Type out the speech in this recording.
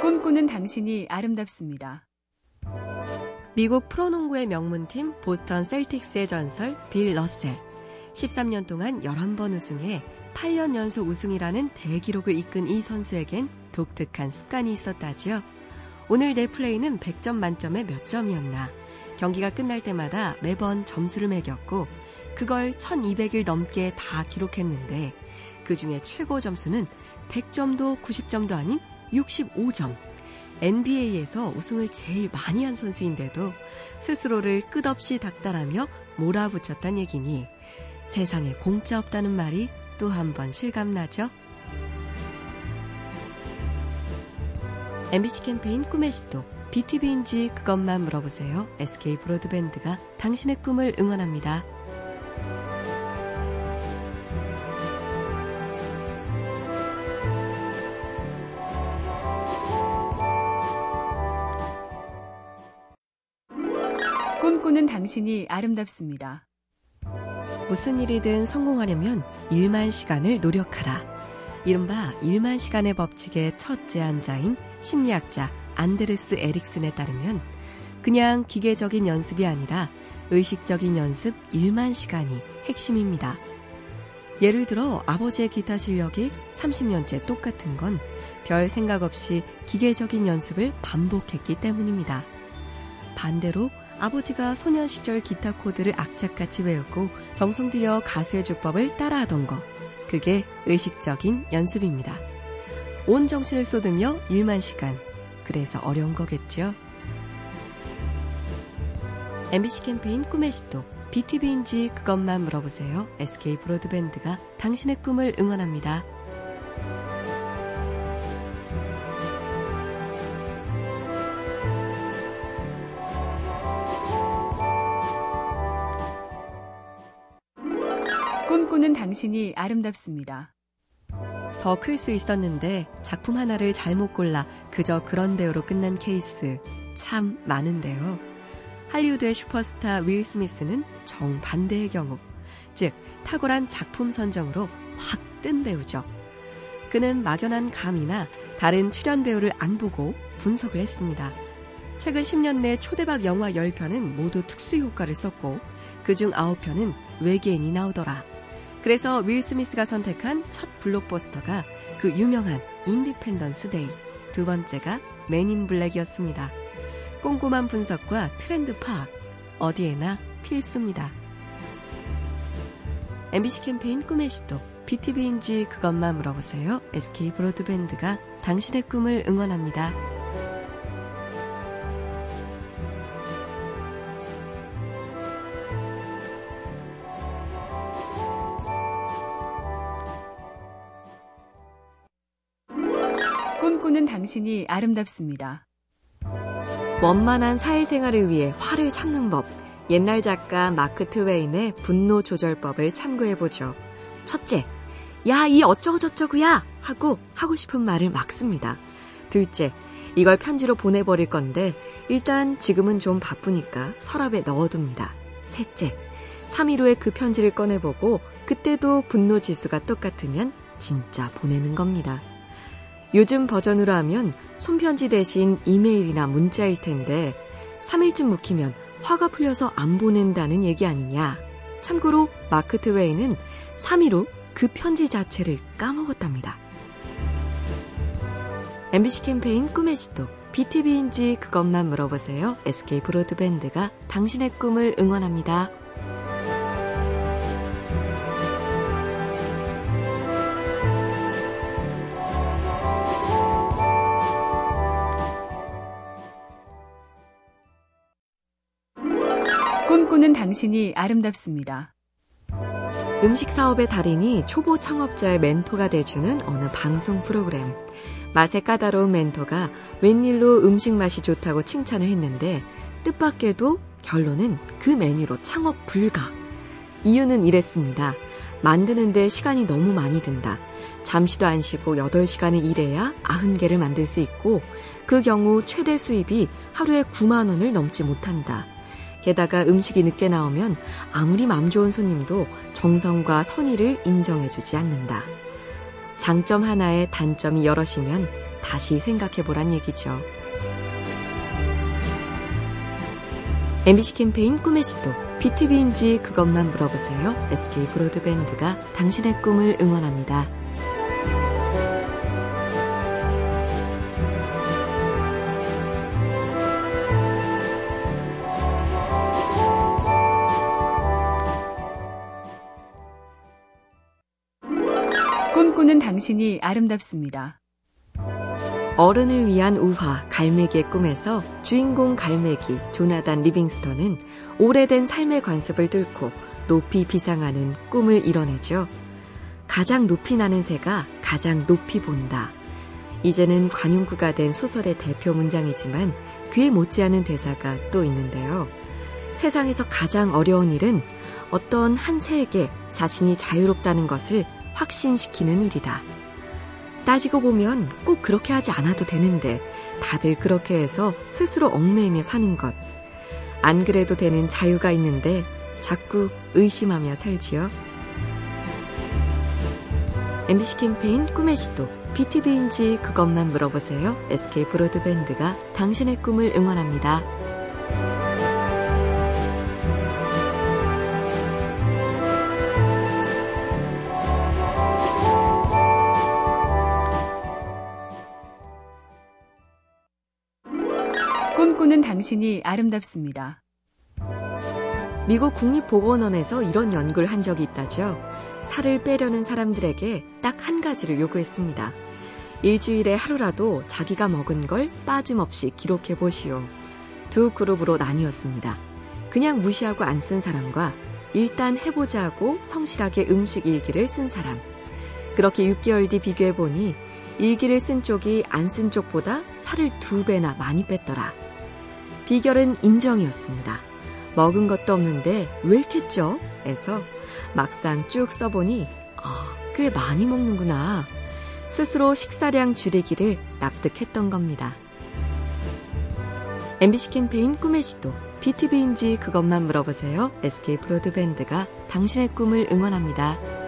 꿈꾸는 당신이 아름답습니다. 미국 프로농구의 명문팀 보스턴 셀틱스의 전설 빌 러셀. 13년 동안 11번 우승해 8년 연속 우승이라는 대기록을 이끈 이 선수에겐 독특한 습관이 있었다지요. 오늘 내 플레이는 100점 만점에 몇 점이었나. 경기가 끝날 때마다 매번 점수를 매겼고 그걸 1200일 넘게 다 기록했는데 그 중에 최고 점수는 100점도 90점도 아닌 65점. NBA에서 우승을 제일 많이 한 선수인데도 스스로를 끝없이 닥달하며 몰아붙였단 얘기니 세상에 공짜 없다는 말이 또 한 번 실감나죠? MBC 캠페인 꿈의 시도 BTV인지 그것만 물어보세요. SK 브로드밴드가 당신의 꿈을 응원합니다. 꿈꾸는 당신이 아름답습니다. 무슨 일이든 성공하려면 일만 시간을 노력하라. 이른바 일만 시간의 법칙의 첫 제안자인 심리학자 안데르스 에릭슨에 따르면 그냥 기계적인 연습이 아니라 의식적인 연습 1만 시간이 핵심입니다. 예를 들어 아버지의 기타 실력이 30년째 똑같은 건 별 생각 없이 기계적인 연습을 반복했기 때문입니다. 반대로 아버지가 소년 시절 기타 코드를 악착같이 외우고 정성 들여 가수의 주법을 따라하던 거. 그게 의식적인 연습입니다. 온 정신을 쏟으며 1만 시간. 그래서 어려운 거겠죠. MBC 캠페인 꿈의 시도. BTV인지 그것만 물어보세요. SK 브로드밴드가 당신의 꿈을 응원합니다. 꿈꾸는 당신이 아름답습니다. 더 클 수 있었는데 작품 하나를 잘못 골라 그저 그런 대우로 끝난 케이스 참 많은데요. 할리우드의 슈퍼스타 윌 스미스는 정반대의 경우, 즉 탁월한 작품 선정으로 확 뜬 배우죠. 그는 막연한 감이나 다른 출연 배우를 안 보고 분석을 했습니다. 최근 10년 내 초대박 영화 10편은 모두 특수 효과를 썼고 그중 9편은 외계인이 나오더라. 그래서 윌 스미스가 선택한 첫 블록버스터가 그 유명한 Independence Day, 두 번째가 Men in Black이었습니다. 꼼꼼한 분석과 트렌드 파악, 어디에나 필수입니다. MBC 캠페인 꿈의 시도, BTV인지 그것만 물어보세요. SK 브로드밴드가 당신의 꿈을 응원합니다. 꿈꾸는 당신이 아름답습니다. 원만한 사회생활을 위해 화를 참는 법. 옛날 작가 마크 트웨인의 분노 조절법을 참고해보죠. 첫째, 야, 이 어쩌고저쩌고야! 하고 하고 싶은 말을 막습니다. 둘째, 이걸 편지로 보내버릴 건데, 일단 지금은 좀 바쁘니까 서랍에 넣어둡니다. 셋째, 3일 후에 그 편지를 꺼내보고, 그때도 분노 지수가 똑같으면 진짜 보내는 겁니다. 요즘 버전으로 하면 손편지 대신 이메일이나 문자일 텐데 3일쯤 묵히면 화가 풀려서 안 보낸다는 얘기 아니냐. 참고로 마크 트웨이는 3일 후 그 편지 자체를 까먹었답니다. MBC 캠페인 꿈의 시도 BTV인지 그것만 물어보세요. SK 브로드밴드가 당신의 꿈을 응원합니다. 꿈꾸는 당신이 아름답습니다. 음식 사업의 달인이 초보 창업자의 멘토가 돼주는 어느 방송 프로그램. 맛의 까다로운 멘토가 웬일로 음식 맛이 좋다고 칭찬을 했는데 뜻밖에도 결론은 그 메뉴로 창업 불가. 이유는 이랬습니다. 만드는데 시간이 너무 많이 든다. 잠시도 안 쉬고 8시간을 일해야 90개를 만들 수 있고 그 경우 최대 수입이 하루에 9만 원을 넘지 못한다. 게다가 음식이 늦게 나오면 아무리 맘 좋은 손님도 정성과 선의를 인정해주지 않는다. 장점 하나에 단점이 여럿이면 다시 생각해보란 얘기죠. MBC 캠페인 꿈의 시도 BTV인지 그것만 물어보세요. SK 브로드밴드가 당신의 꿈을 응원합니다. 당신이 아름답습니다. 어른을 위한 우화 갈매기의 꿈에서 주인공 갈매기 조나단 리빙스턴은 오래된 삶의 관습을 뚫고 높이 비상하는 꿈을 이뤄내죠. 가장 높이 나는 새가 가장 높이 본다. 이제는 관용구가 된 소설의 대표 문장이지만 그에 못지않은 대사가 또 있는데요. 세상에서 가장 어려운 일은 어떤 한 새에게 자신이 자유롭다는 것을 확신시키는 일이다. 따지고 보면 꼭 그렇게 하지 않아도 되는데 다들 그렇게 해서 스스로 얽매이며 사는 것. 안 그래도 되는 자유가 있는데 자꾸 의심하며 살지요. MBC 캠페인 꿈의 시도 BTV인지 그것만 물어보세요. SK 브로드밴드가 당신의 꿈을 응원합니다. 꿈꾸는 당신이 아름답습니다. 미국 국립보건원에서 이런 연구를 한 적이 있다죠. 살을 빼려는 사람들에게 딱 한 가지를 요구했습니다. 일주일에 하루라도 자기가 먹은 걸 빠짐없이 기록해 보시오. 두 그룹으로 나뉘었습니다. 그냥 무시하고 안 쓴 사람과 일단 해보자고 성실하게 음식 일기를 쓴 사람. 그렇게 6개월 뒤 비교해 보니 일기를 쓴 쪽이 안 쓴 쪽보다 살을 두 배나 많이 뺐더라. 비결은 인정이었습니다. 먹은 것도 없는데 왜 이렇게 쪄? 에서 막상 쭉 써보니 아, 꽤 많이 먹는구나. 스스로 식사량 줄이기를 납득했던 겁니다. MBC 캠페인 꿈의 시도 BTV인지 그것만 물어보세요. SK 브로드밴드가 당신의 꿈을 응원합니다.